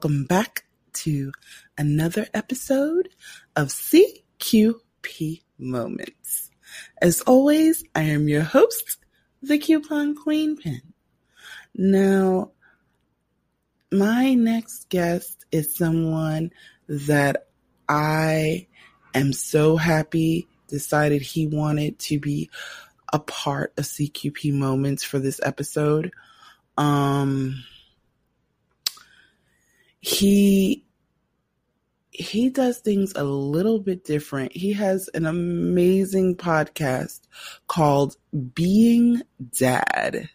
welcome back to another episode of CQP Moments. As always, I am your host, the Coupon Queen Pin. Now, my next guest is someone that I am so happy decided he wanted to be a part of CQP Moments for this episode. Um, he he does things a little bit different. He has an amazing podcast called Beeing Dad.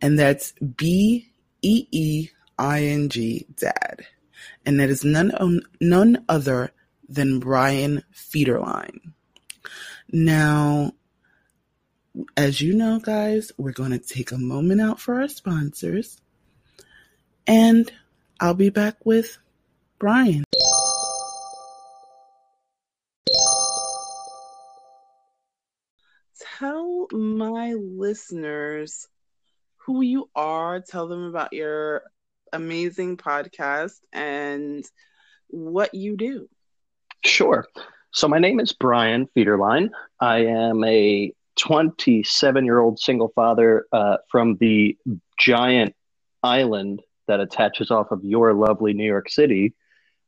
And that's B E E I N G Dad. And that is none none other than Brian Fiederlein. Now, as you know, guys, we're going to take a moment out for our sponsors. And I'll be back with Brian. Tell my listeners who you are, tell them about your amazing podcast and what you do. Sure. So, my name is Brian Fiederlein. I am a 27 year old single father uh, from the giant island that attaches off of your lovely New York City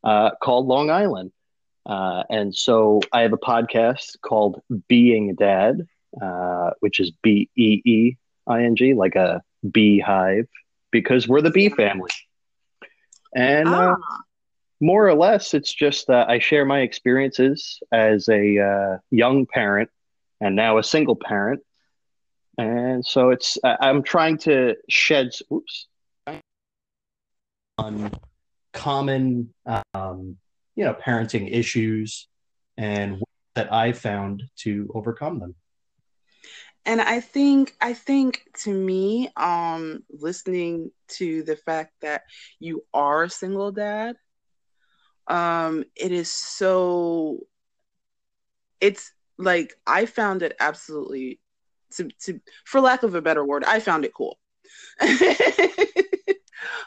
uh, called Long Island. Uh, and so I have a podcast called Beeing Dad, uh, which is B E E I N G, like a beehive, because we're the bee family. And uh, ah. more or less, it's just uh, I share my experiences as a uh, young parent and now a single parent. And so it's I'm trying to shed. Oops on common, um, you know, parenting issues and that I found to overcome them. And I think, I think to me, um, listening to the fact that you are a single dad, um, it is so, it's like I found it absolutely to, to for lack of a better word, I found it cool.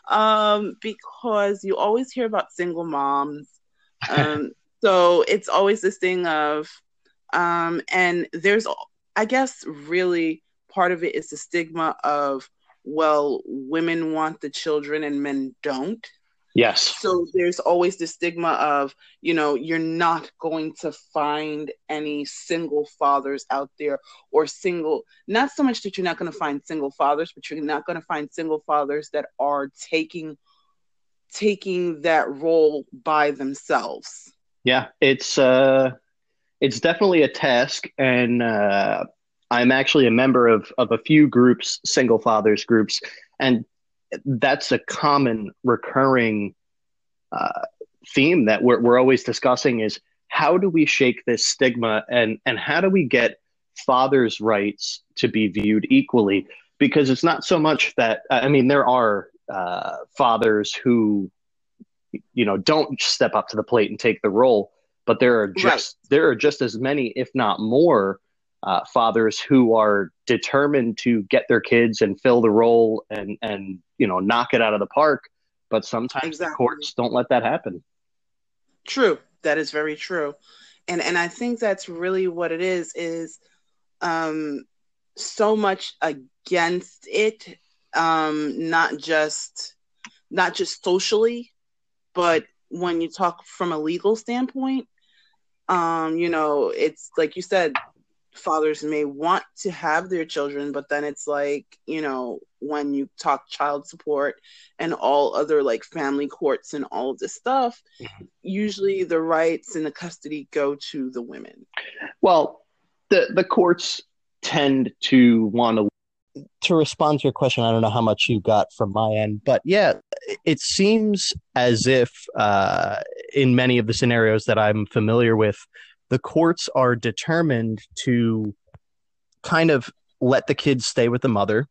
um, because you always hear about single moms. Um, so it's always this thing of, um, and there's, I guess, really part of it is the stigma of, well, women want the children and men don't. Yes. So there's always the stigma of, you know, you're not going to find any single fathers out there or single, not so much that you're not going to find single fathers, but you're not going to find single fathers that are taking taking that role by themselves. Yeah, it's uh it's definitely a task and uh I'm actually a member of of a few groups, single fathers groups, and that's a common recurring uh, theme that we're, we're always discussing is how do we shake this stigma and, and how do we get fathers' rights to be viewed equally? Because it's not so much that, I mean, there are uh, fathers who, you know, don't step up to the plate and take the role, but there are just right. there are just as many, if not more, uh, fathers who are determined to get their kids and fill the role and and you know knock it out of the park but sometimes exactly. the courts don't let that happen. True. That is very true. And and i think that's really what it is is um so much against it um not just not just socially but when you talk from a legal standpoint um you know it's like you said fathers may want to have their children, but then it's like, you know, when you talk child support and all other like family courts and all of this stuff, mm-hmm. usually the rights and the custody go to the women. Well, the the courts tend to want to to respond to your question, I don't know how much you got from my end, but yeah, it seems as if uh, in many of the scenarios that I'm familiar with, the courts are determined to kind of let the kids stay with the mother.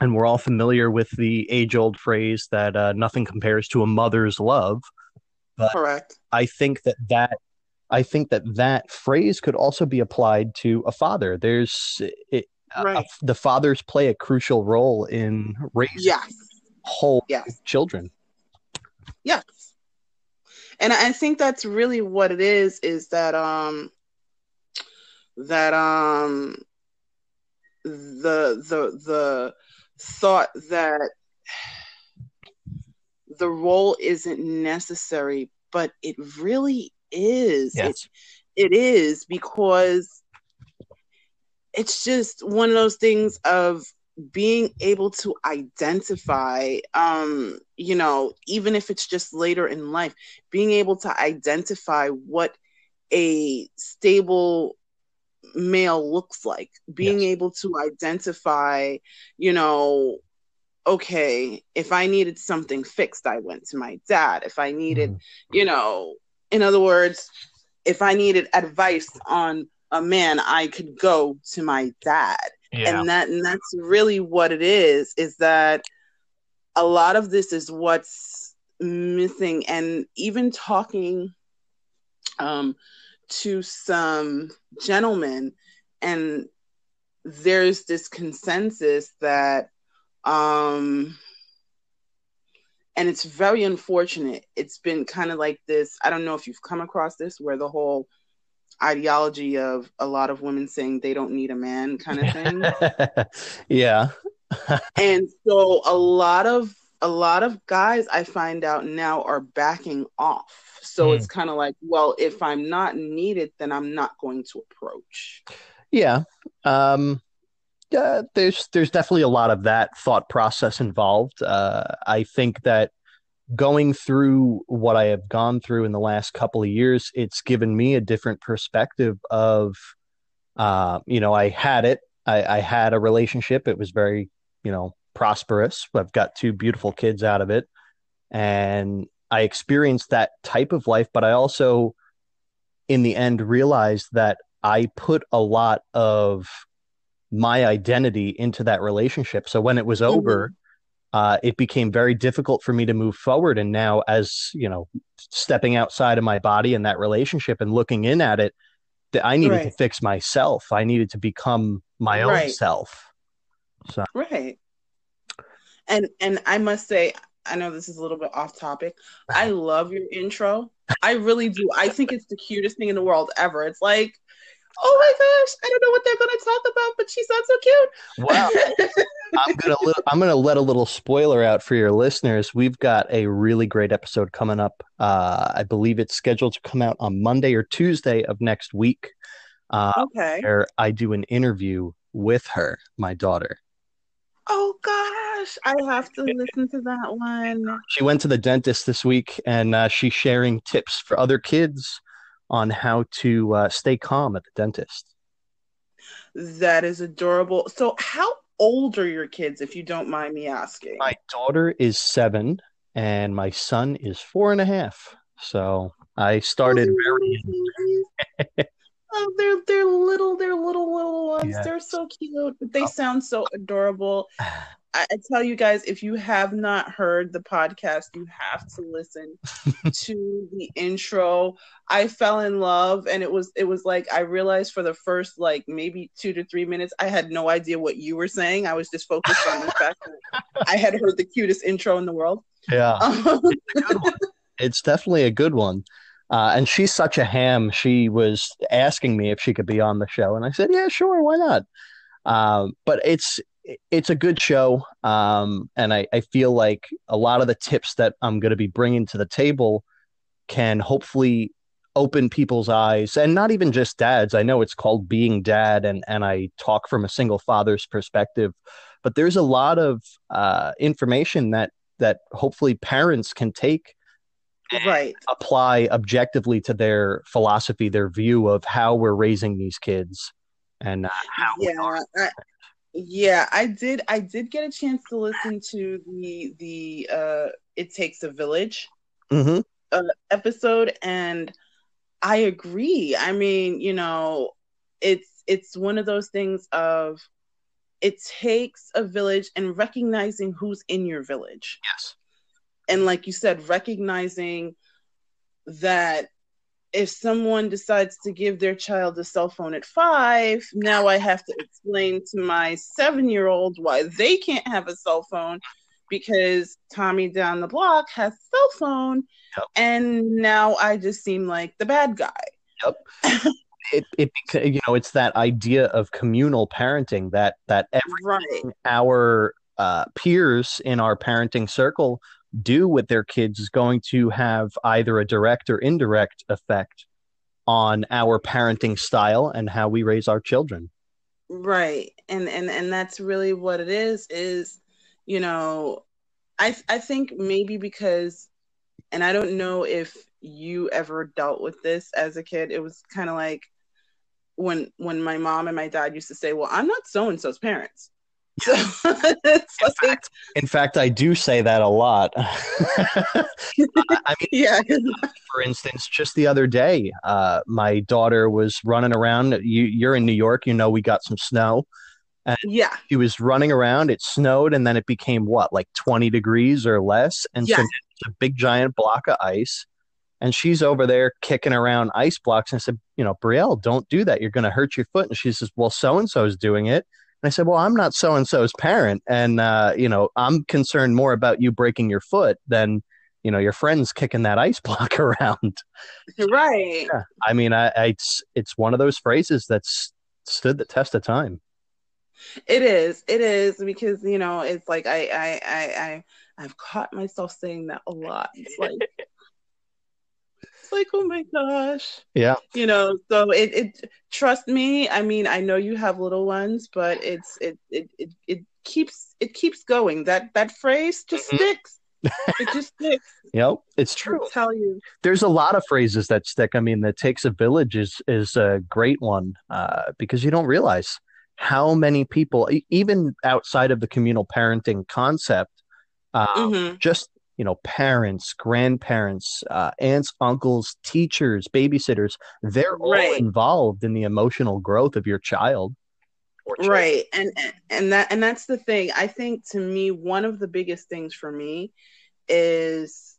And we're all familiar with the age old phrase that uh, nothing compares to a mother's love. But Correct. I think that that I think that that phrase could also be applied to a father. There's it, right. the fathers play a crucial role in raising yes. whole yes. children. Yes. And I think that's really what it is, is that um that um the the the thought that the role isn't necessary, but it really is. Yes. It, it is because it's just one of those things of being able to identify um you know even if it's just later in life being able to identify what a stable male looks like being Yes. able to identify you know okay if i needed something fixed i went to my dad if i needed Mhm. you know in other words if i needed advice on a man i could go to my dad Yeah. and that and that's really what it is is that a lot of this is what's missing and even talking um to some gentlemen and there's this consensus that um and it's very unfortunate it's been kind of like this i don't know if you've come across this where the whole ideology of a lot of women saying they don't need a man kind of thing yeah. and so a lot of a lot of guys i find out now are backing off so Hmm. it's kind of like well if i'm not needed then i'm not going to approach Yeah. Um, yeah, there's there's definitely a lot of that thought process involved. Uh, I think that going through what I have gone through in the last couple of years, it's given me a different perspective of, uh, you know, I had it. I, I had a relationship. It was very, you know, prosperous. I've got two beautiful kids out of it, and I experienced that type of life. But I also, in the end, realized that I put a lot of my identity into that relationship. So when it was over, uh, it became very difficult for me to move forward. And now, as you know, stepping outside of my body and that relationship and looking in at it, that I needed to fix myself. I needed to become my own Right. self. So right and and i must say i know this is a little bit off topic i love your intro i really do i think it's the cutest thing in the world ever it's like oh my gosh i don't know what they're going to talk about but she sounds so cute Wow. I'm gonna li- I'm gonna let a little spoiler out for your listeners. We've got a really great episode coming up. Uh, I believe it's scheduled to come out on Monday or Tuesday of next week. Uh, okay where I do an interview with her, my daughter. oh gosh i have to listen to that one She went to the dentist this week, and uh, she's sharing tips for other kids on how to uh, stay calm at the dentist. that is adorable so how old are your kids if you don't mind me asking My daughter is seven, and my son is four and a half. So I started very. they're little oh, they're they're little, they're little little ones. They're so cute. They Oh. sound so adorable. I, I tell you guys, if you have not heard the podcast, you have to listen to the intro. I fell in love, and it was it was like I realized for the first like maybe two to three minutes, I had no idea what you were saying. I was just focused on the fact that I had heard the cutest intro in the world. Yeah. Um, It's definitely a good one. Uh, and she's such a ham. She was asking me if she could be on the show, and I said, "Yeah, sure, why not?" Um, but it's it's a good show, um, and I, I feel like a lot of the tips that I'm going to be bringing to the table can hopefully open people's eyes, and not even just dads. I know it's called beeing dad, and and I talk from a single father's perspective, but there's a lot of uh, information that that hopefully parents can take right. apply objectively to their philosophy, their view of how we're raising these kids, and uh, how we yeah are. I, yeah i did i did get a chance to listen to the the uh it takes a village hmm episode and i agree i mean you know it's it's one of those things of it takes a village and recognizing who's in your village Yes. And like you said recognizing that if someone decides to give their child a cell phone at five now i have to explain to my seven year old why they can't have a cell phone because Tommy down the block has a cell phone, Yep. and now I just seem like the bad guy. Yep. it, it you know it's that idea of communal parenting that that Right. our uh, peers in our parenting circle do with their kids is going to have either a direct or indirect effect on our parenting style and how we raise our children. Right. And and and that's really what it is is you know I I think maybe because and I don't know if you ever dealt with this as a kid. It was kind of like when when my mom and my dad used to say, "Well, I'm not so and so's parents." It's In like, fact, in fact, I do say that a lot. I mean, yeah, for instance, just the other day, uh, my daughter was running around. You, you're in New York, you know, we got some snow. And yeah, She was running around. It snowed, and then it became what, like 20 degrees or less. And so it's a big giant block of ice. And she's over there kicking around ice blocks. And I said, you know, Brielle, don't do that. You're going to hurt your foot. And she says, well, so and so is doing it. And I said, well, I'm not so and so's parent. And, uh, you know, I'm concerned more about you breaking your foot than, you know, your friends kicking that ice block around. right. Yeah. I mean, I, I it's it's one of those phrases that's stood the test of time. It is. It is because you know it's like I I I I I've caught myself saying that a lot. It's like like oh my gosh. Yeah. You know, so it it trust me. I mean, I know you have little ones, but it's it it it, it keeps it keeps going. That that phrase just Mhm. sticks. It just sticks. Yep, it's true. tell you. There's a lot of phrases that stick. I mean, that takes a village is is a great one uh, because you don't realize how many people, even outside of the communal parenting concept, uh, hmm just you know, parents, grandparents, uh, aunts, uncles, teachers, babysitters, they're all Right. involved in the emotional growth of your child. right and and- that and that's the thing i think to me one of the biggest things for me is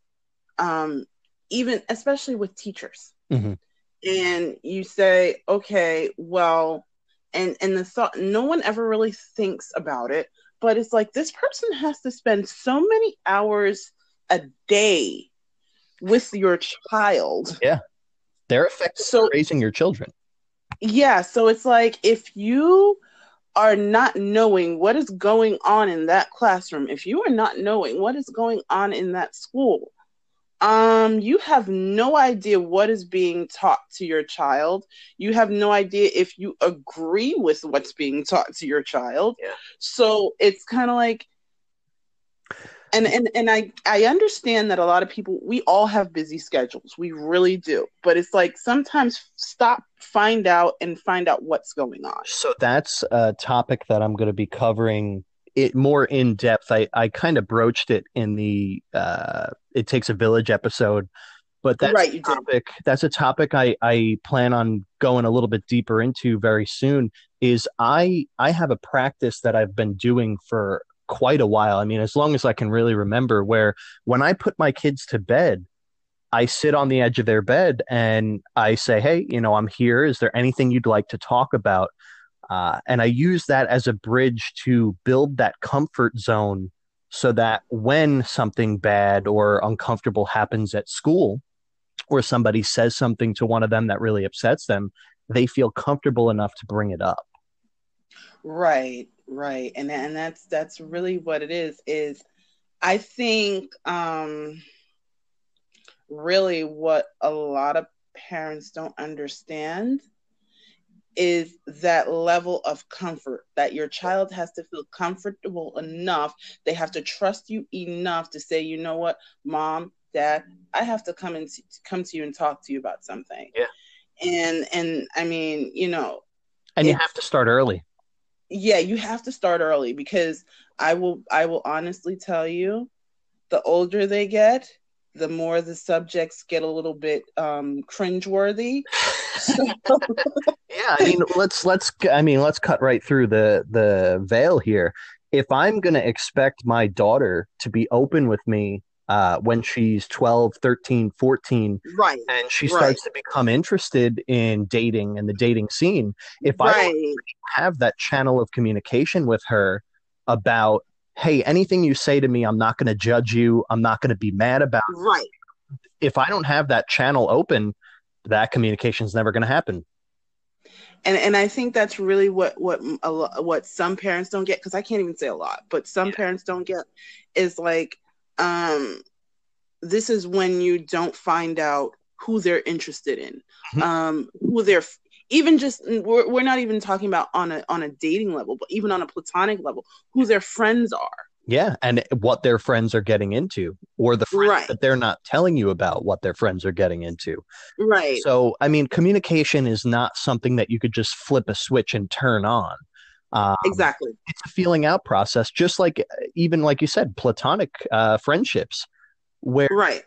um even especially with teachers Mhm. and you say okay well and and the thought no one ever really thinks about it but it's like this person has to spend so many hours a day with your child Yeah. They're effective So- raising your children. yeah so it's like if you are not knowing what is going on in that classroom if you are not knowing what is going on in that school um you have no idea what is being taught to your child you have no idea if you agree with what's being taught to your child Yeah. so it's kind of like and and and I I understand that a lot of people we all have busy schedules. We really do. But it's like sometimes stop, find out and find out what's going on. So that's a topic that I'm going to be covering it more in depth. I, I kind of broached it in the uh, It Takes a Village episode, but that's Right, a you did. topic that's a topic I, I plan on going a little bit deeper into very soon. Is I I have a practice that I've been doing for quite a while. I mean, as long as I can really remember, where when I put my kids to bed, I sit on the edge of their bed and I say, Hey, you know, I'm here. Is there anything you'd like to talk about? Uh, and I use that as a bridge to build that comfort zone so that when something bad or uncomfortable happens at school, or somebody says something to one of them that really upsets them, they feel comfortable enough to bring it up. Right, right. And and that's that's really what it is is I think um really what a lot of parents don't understand is that level of comfort that your child has to feel comfortable enough they have to trust you enough to say you know what mom dad i have to come and come to you and talk to you about something Yeah. and and i mean you know And you have to start early. Yeah you have to start early because i will i will honestly tell you the older they get the more the subjects get a little bit um cringeworthy so, Yeah, I mean, let's let's I mean, let's cut right through the the veil here. If I'm going to expect my daughter to be open with me uh, when she's 12, 13, 14 right and she Right. starts to become interested in dating and the dating scene, if I don't have that channel of communication with her about hey, anything you say to me, I'm not going to judge you. I'm not going to be mad about. Right. If I don't have that channel open, that communication is never going to happen. And and I think that's really what what what some parents don't get because I can't even say a lot, but some yeah. parents don't get is like um this is when you don't find out who they're interested in, mm-hmm. um, who they're even just we're, we're not even talking about on a on a dating level, but even on a platonic level, who their friends are. Yeah, and what their friends are getting into, or the friends right. that they're not telling you about what their friends are getting into. Right. So, I mean, communication is not something that you could just flip a switch and turn on. Um, exactly. It's a feeling out process, just like even like you said, platonic uh, friendships, where right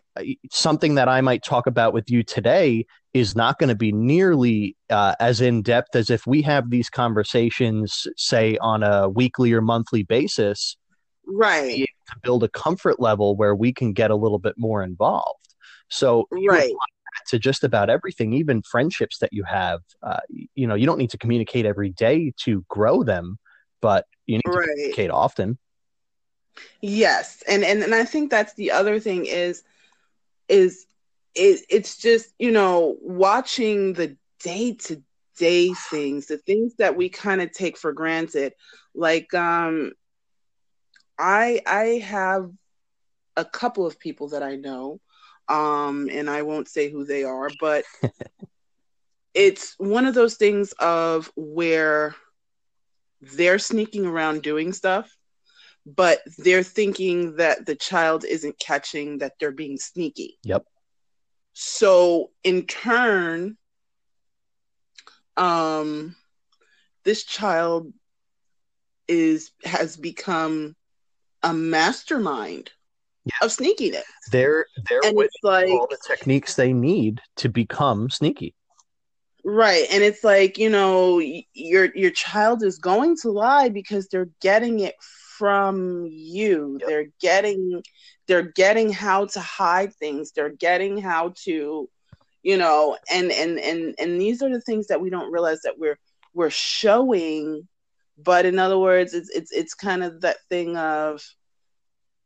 something that I might talk about with you today is not going to be nearly uh, as in depth as if we have these conversations, say, on a weekly or monthly basis. Right. To build a comfort level where we can get a little bit more involved. So, right. To just about everything, even friendships that you have, uh, you know, you don't need to communicate every day to grow them, but you need to communicate often. Yes, and, and and I think that's the other thing is is it, it's just you know watching the day to day things the things that we kind of take for granted like um i i have a couple of people that i know um and i won't say who they are but it's one of those things of where they're sneaking around doing stuff but they're thinking that the child isn't catching that they're being sneaky. Yep. So in turn, um, this child is has become a mastermind yeah. of sneakiness. They're they're like, all the techniques they need to become sneaky. Right. And it's like, you know, your your child is going to lie because they're getting it from you. Yep. They're getting they're getting how to hide things. They're getting how to, you know, and and and and these are the things that we don't realize that we're we're showing. But in other words, it's it's it's kind of that thing of,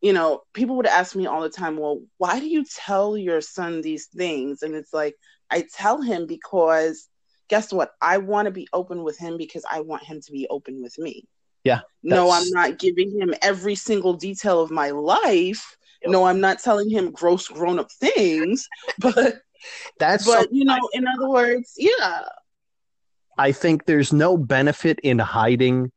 you know, people would ask me all the time, well, why do you tell your son these things? And it's like, I tell him because guess what? I want to be open with him because I want him to be open with me. Yeah. No, I'm not giving him every single detail of my life. Yep. No, I'm not telling him gross grown up things, but that's but you know, in other words, yeah. I think there's no benefit in hiding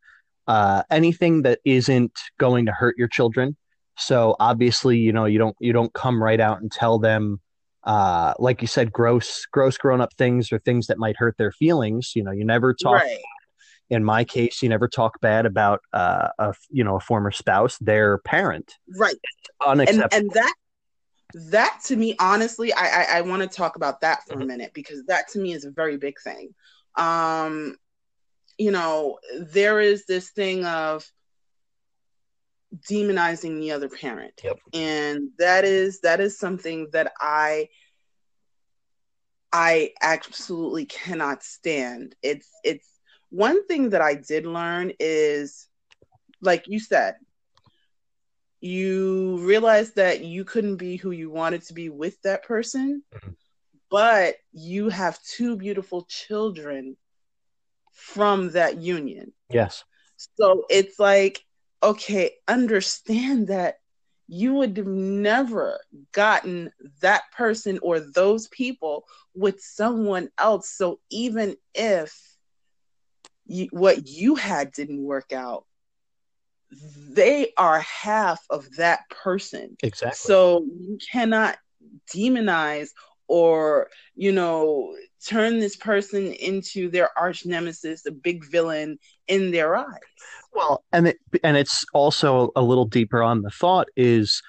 uh, anything that isn't going to hurt your children. So obviously, you know, you don't you don't come right out and tell them uh, like you said, gross, gross grown up things or things that might hurt their feelings. You know, you never talk right in my case, you never talk bad about uh, a you know a former spouse, their parent. Right. Unacceptable. And, and that that to me, honestly, I I, I want to talk about that for mm-hmm. a minute because that to me is a very big thing. Um, you know, there is this thing of demonizing the other parent, yep. and that is that is something that I I absolutely cannot stand. It's it's one thing that I did learn is, like you said, you realize that you couldn't be who you wanted to be with that person, mm-hmm. but you have two beautiful children from that union. Yes. So it's like, okay, understand that you would have never gotten that person or those people with someone else. So even if you, what you had didn't work out they are half of that person. Exactly. So you cannot demonize or you know turn this person into their arch nemesis a big villain in their eyes well and it and it's also a little deeper on the thought is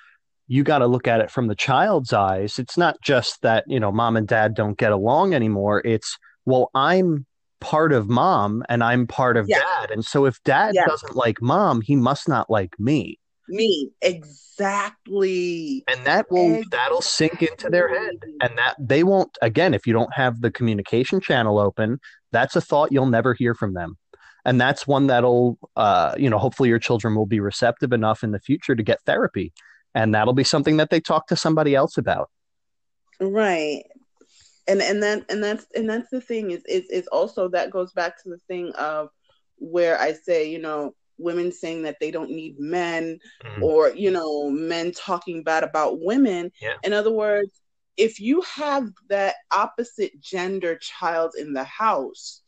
you got to look at it from the child's eyes it's not just that you know mom and dad don't get along anymore it's well i'm part of mom and I'm part of yeah. dad. And so if dad yeah. doesn't like mom, he must not like me. Me. Exactly. And that will exactly. that'll sink into their head. And that they won't again, if you don't have the communication channel open, that's a thought you'll never hear from them. And that's one that'll uh, you know hopefully your children will be receptive enough in the future to get therapy and that'll be something that they talk to somebody else about right and and that and that's and that's the thing is is is also that goes back to the thing of where i say you know women saying that they don't need men mm-hmm. or you know men talking bad about women yeah. in other words if you have that opposite gender child in the house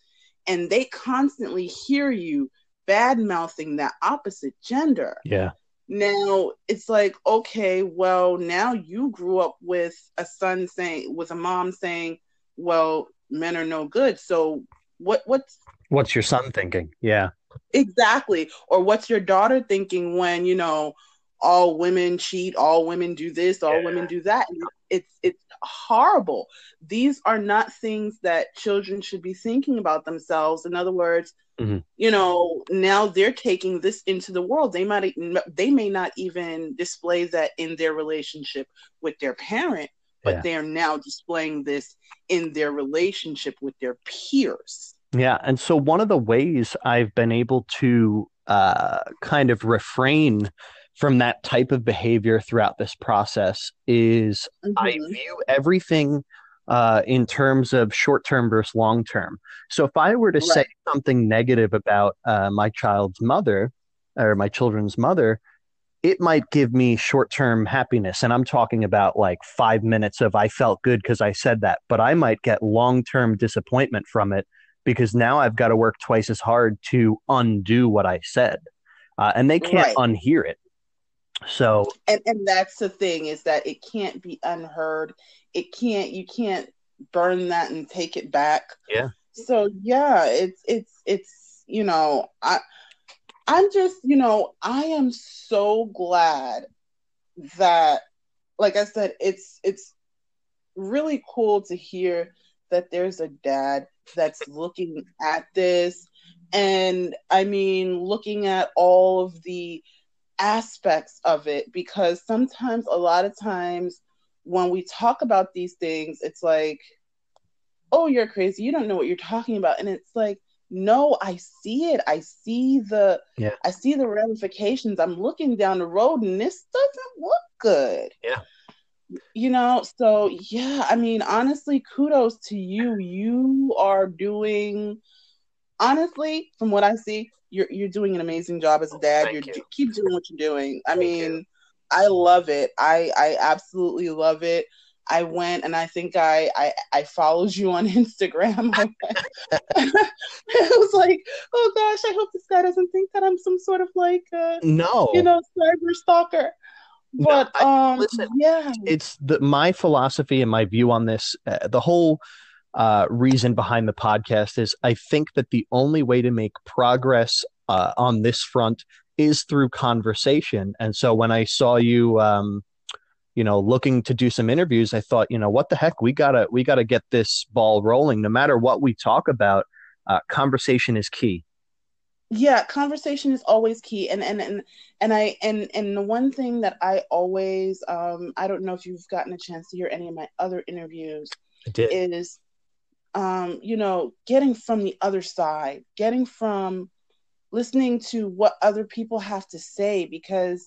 and they constantly hear you bad mouthing that opposite gender. Yeah. Now it's like okay well now you grew up with a son saying with a mom saying well men are no good. So what what's what's your son thinking? Yeah. Exactly. Or what's your daughter thinking when you know all women cheat all women do this all yeah. women do that it's it's horrible these are not things that children should be thinking about themselves in other words mm-hmm. you know now they're taking this into the world they might they may not even display that in their relationship with their parent but yeah. they're now displaying this in their relationship with their peers yeah and so one of the ways i've been able to uh, kind of refrain from that type of behavior throughout this process is mm-hmm. I view everything uh, in terms of short term versus long term. So if I were to right. say something negative about uh, my child's mother or my children's mother, it might give me short term happiness. And I'm talking about like five minutes of I felt good because I said that, but I might get long term disappointment from it because now I've got to work twice as hard to undo what I said. Uh, and they can't right. unhear it. So and and that's the thing is that it can't be unheard. It can't you can't burn that and take it back. Yeah. So yeah, it's it's it's you know, I I'm just, you know, I am so glad that like I said, it's it's really cool to hear that there's a dad that's looking at this and I mean looking at all of the aspects of it because sometimes a lot of times when we talk about these things it's like oh you're crazy. You don't know what you're talking about. And it's like no i see it. I see the yeah. I see the ramifications. I'm looking down the road and this doesn't look good. Yeah. You know so yeah i mean honestly kudos to you. You are doing honestly from what i see you're you're doing an amazing job as a dad. You're, you. keep doing what you're doing. I Thank mean, you. I love it. I I absolutely love it. I went and I think I I, I followed you on Instagram. I, was like, oh gosh, I hope this guy doesn't think that I'm some sort of like uh, no, you know, cyber stalker. But no, I, um, listen, yeah, it's the my philosophy and my view on this. Uh, the whole uh, reason behind the podcast is I think that the only way to make progress uh, on this front is through conversation. And so when I saw you, um, you know, looking to do some interviews, I thought, you know, what the heck, we gotta we gotta get this ball rolling. No matter what we talk about, uh, conversation is key. Yeah, conversation is always key, and and and and I and and the one thing that I always, um, I don't know if you've gotten a chance to hear any of my other interviews, is um, you know, getting from the other side, getting from listening to what other people have to say, because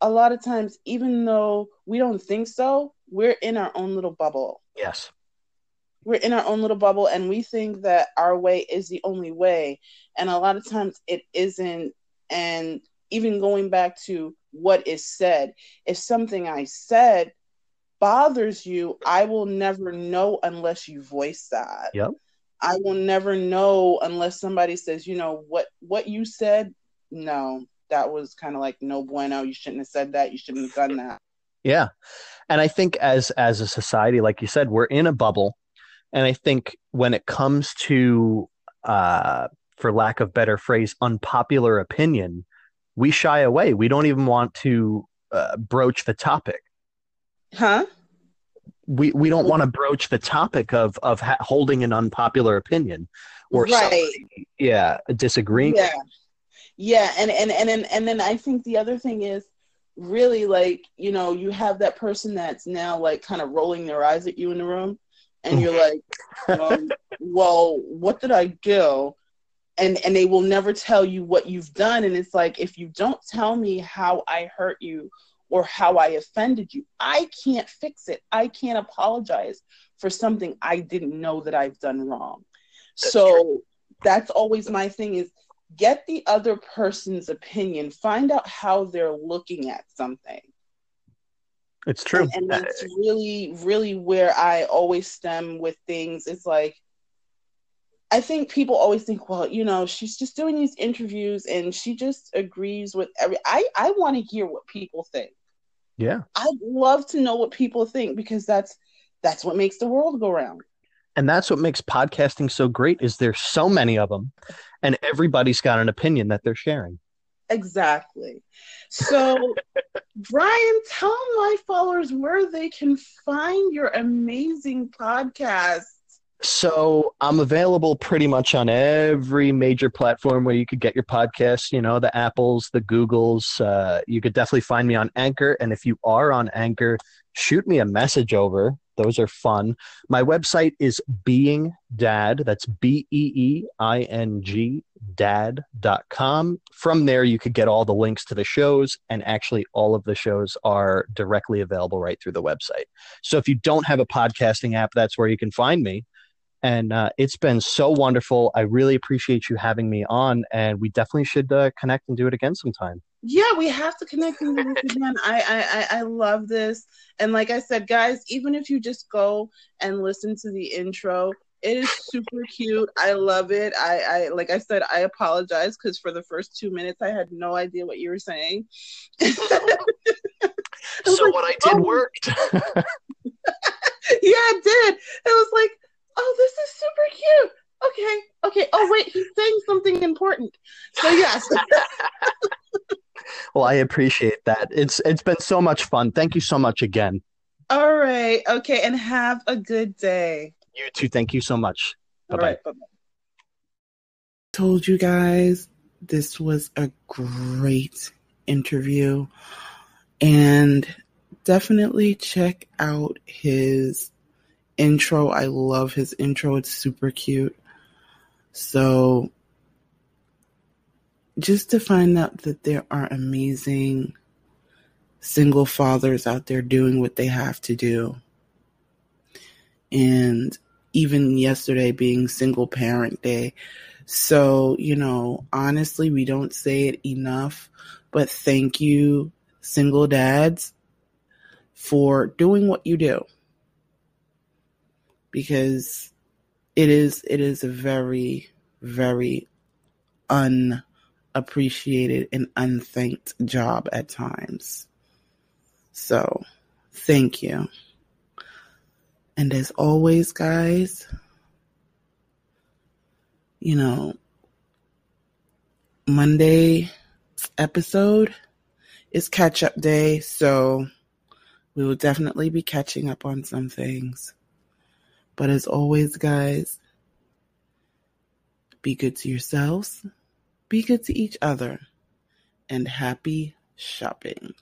a lot of times, even though we don't think so, we're in our own little bubble. Yes. We're in our own little bubble and we think that our way is the only way. And a lot of times it isn't. And even going back to what is said, if something I said bothers you, I will never know unless you voice that. Yep. I will never know unless somebody says, you know, what what you said, no, that was kind of like no bueno. You shouldn't have said that. You shouldn't have done that. Yeah. And I think as as a society, like you said, we're in a bubble. And I think when it comes to uh for lack of better phrase, unpopular opinion, we shy away. We don't even want to uh, broach the topic. Huh? We we don't want to broach the topic of of ha- holding an unpopular opinion or right. yeah, disagreeing. Yeah, yeah, and and and and and then I think the other thing is really like you know you have that person that's now like kind of rolling their eyes at you in the room, and you're like, um, well, what did I do? and and they will never tell you what you've done and it's like if you don't tell me how i hurt you or how i offended you. I can't fix it. I can't apologize for something i didn't know that i've done wrong. That's so true. that's always my thing is get the other person's opinion. Find out how they're looking at something. It's true. And, and that's really really where i always stem with things. It's like I think people always think, well, you know, she's just doing these interviews and she just agrees with every. I I want to hear what people think. Yeah, I'd love to know what people think because that's that's what makes the world go round. And that's what makes podcasting so great is there's so many of them, and everybody's got an opinion that they're sharing. Exactly. So, Brian, tell my followers where they can find your amazing podcast so I'm available pretty much on every major platform where you could get your podcast. You know, the Apples, the Googles. Uh, you could definitely find me on Anchor, and if you are on Anchor, shoot me a message over. Those are fun. My website is Beeing Dad. That's B E E I N G dad.com. From there, you could get all the links to the shows, and actually, all of the shows are directly available right through the website. So if you don't have a podcasting app, that's where you can find me and uh, it's been so wonderful. I really appreciate you having me on, and we definitely should uh, connect and do it again sometime. Yeah, we have to connect and do this again. I, I I love this, and like I said, guys, even if you just go and listen to the intro, it is super cute. I love it. I, I like I said, I apologize because for the first two minutes I had no idea what you were saying. so like, what I did oh. worked. yeah, it did. It was like oh, this is super cute. Okay, okay. Oh, wait, he's saying something important. So yes. well, I appreciate that. It's it's been so much fun. Thank you so much again. All right. Okay, and have a good day. You too. Thank you so much. Bye bye. Right, Told you guys this was a great interview, and definitely check out his intro. I love his intro. It's super cute. So just to find out that there are amazing single fathers out there doing what they have to do. And even yesterday being single parent day. So, you know, honestly, we don't say it enough, but thank you, single dads, for doing what you do because it is it is a very very unappreciated and unthanked job at times. So, thank you. And as always, guys, you know, Monday episode is catch up day, so we will definitely be catching up on some things. But as always, guys, be good to yourselves, be good to each other, and happy shopping.